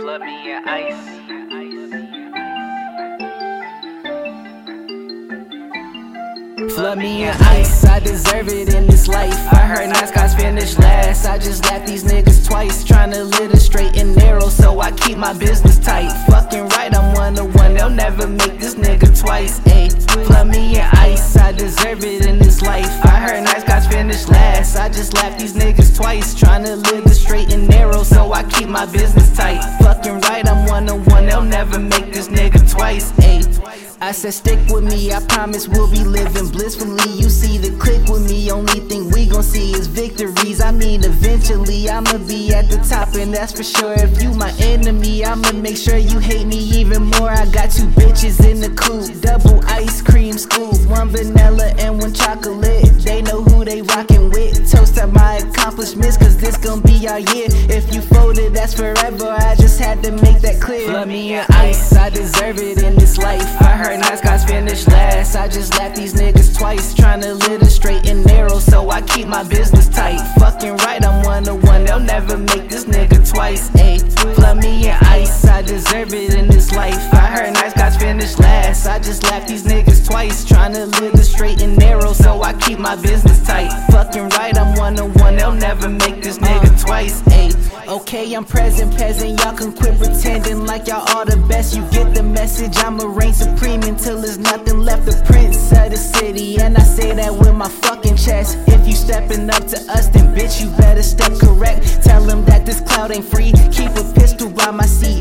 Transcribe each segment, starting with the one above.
Flood me in ice. Flood me in ice, I deserve it in this life. I heard nice guys finished last. I just left these niggas twice, trying to live it straight and narrow, so I keep my business tight. Fucking right, I'm one to one, they'll never make this nigga twice. Ayy, flood me in ice, I deserve it in this life. I heard Last. I just left these niggas twice, trying to live the straight and narrow, so I keep my business tight. Fucking right, I'm one to one, they'll never make this nigga twice. Ayy. I said stick with me, I promise we'll be living blissfully. You see the click with me, only thing we gon' see is victories. I mean, eventually I'ma be at the top, and that's for sure. If you my enemy, I'ma make sure you hate me even more. I got two bitches in the coop, double ice cream scoop, one vanilla and one chocolate. They know who they rockin' with. Toast to my accomplishments, cause this gon' be our year. If you folded, that's forever. I just had to make that clear. Flood me in ice, I deserve it in this life. I heard nice guys finished last. I just left these niggas twice, trying to live it straight and narrow, so I keep my business tight. Fucking right, I'm one to one. They'll never make this nigga twice. Ayy, flood me in ice, I deserve it in this life. I heard nice guys finished last. I just left these niggas twice, trying to live it straight and narrow, so I keep my business tight. Fucking right, I'm one to one. They'll never make this nigga twice. Ayy, okay, I'm present, peasant. Y'all can quit pretending like y'all all the best. You get the message. I'ma reign supreme until there's nothing left. The prince of the city, and I say that with my fucking chest. If you stepping up to us, then bitch, you better step correct. Tell them that this cloud ain't free. Keep a pistol by my seat.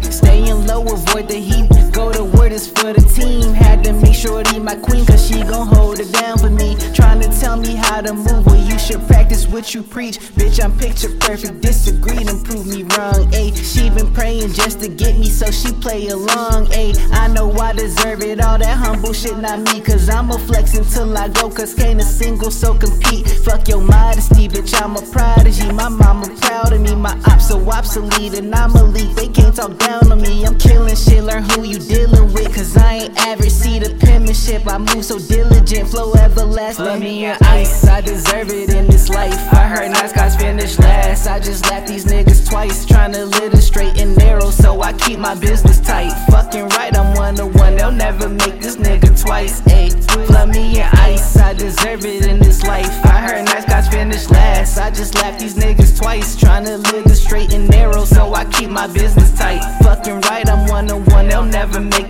Avoid the heat. Go to word is for the team. Had to make sure she my queen, cause she gon' hold it down for me. Trying to tell me how to move, well, you should practice what you preach. Bitch, I'm picture perfect. Disagreed and prove me wrong. Ayy, she been praying just to get me, so she play along. Ayy, I know I deserve it. All that humble shit, not me, cause I'ma flex until I go, cause can't a single so compete. Fuck your modesty, bitch, I'm a prodigy. My mama proud of me, my ops so obsolete, and I'm elite. They can't talk down on me. I'm killing shit, learn who you dealing with, cause I ain't average. See the penmanship, I move so diligent, flow everlasting. Let me in ice, I deserve it in this life. I heard Nice guys finish last. I just left these niggas twice, trying to live it straight and narrow, so I keep my business tight. Fucking right, I'm one to one, they'll never make this nigga twice. Ayy, flood me in ice, I deserve it in this life. I heard nice guys finished last. I just left these niggas twice, trying to live it straight and narrow, so I keep my business tight. Fucking right, I'm one to one, they'll never make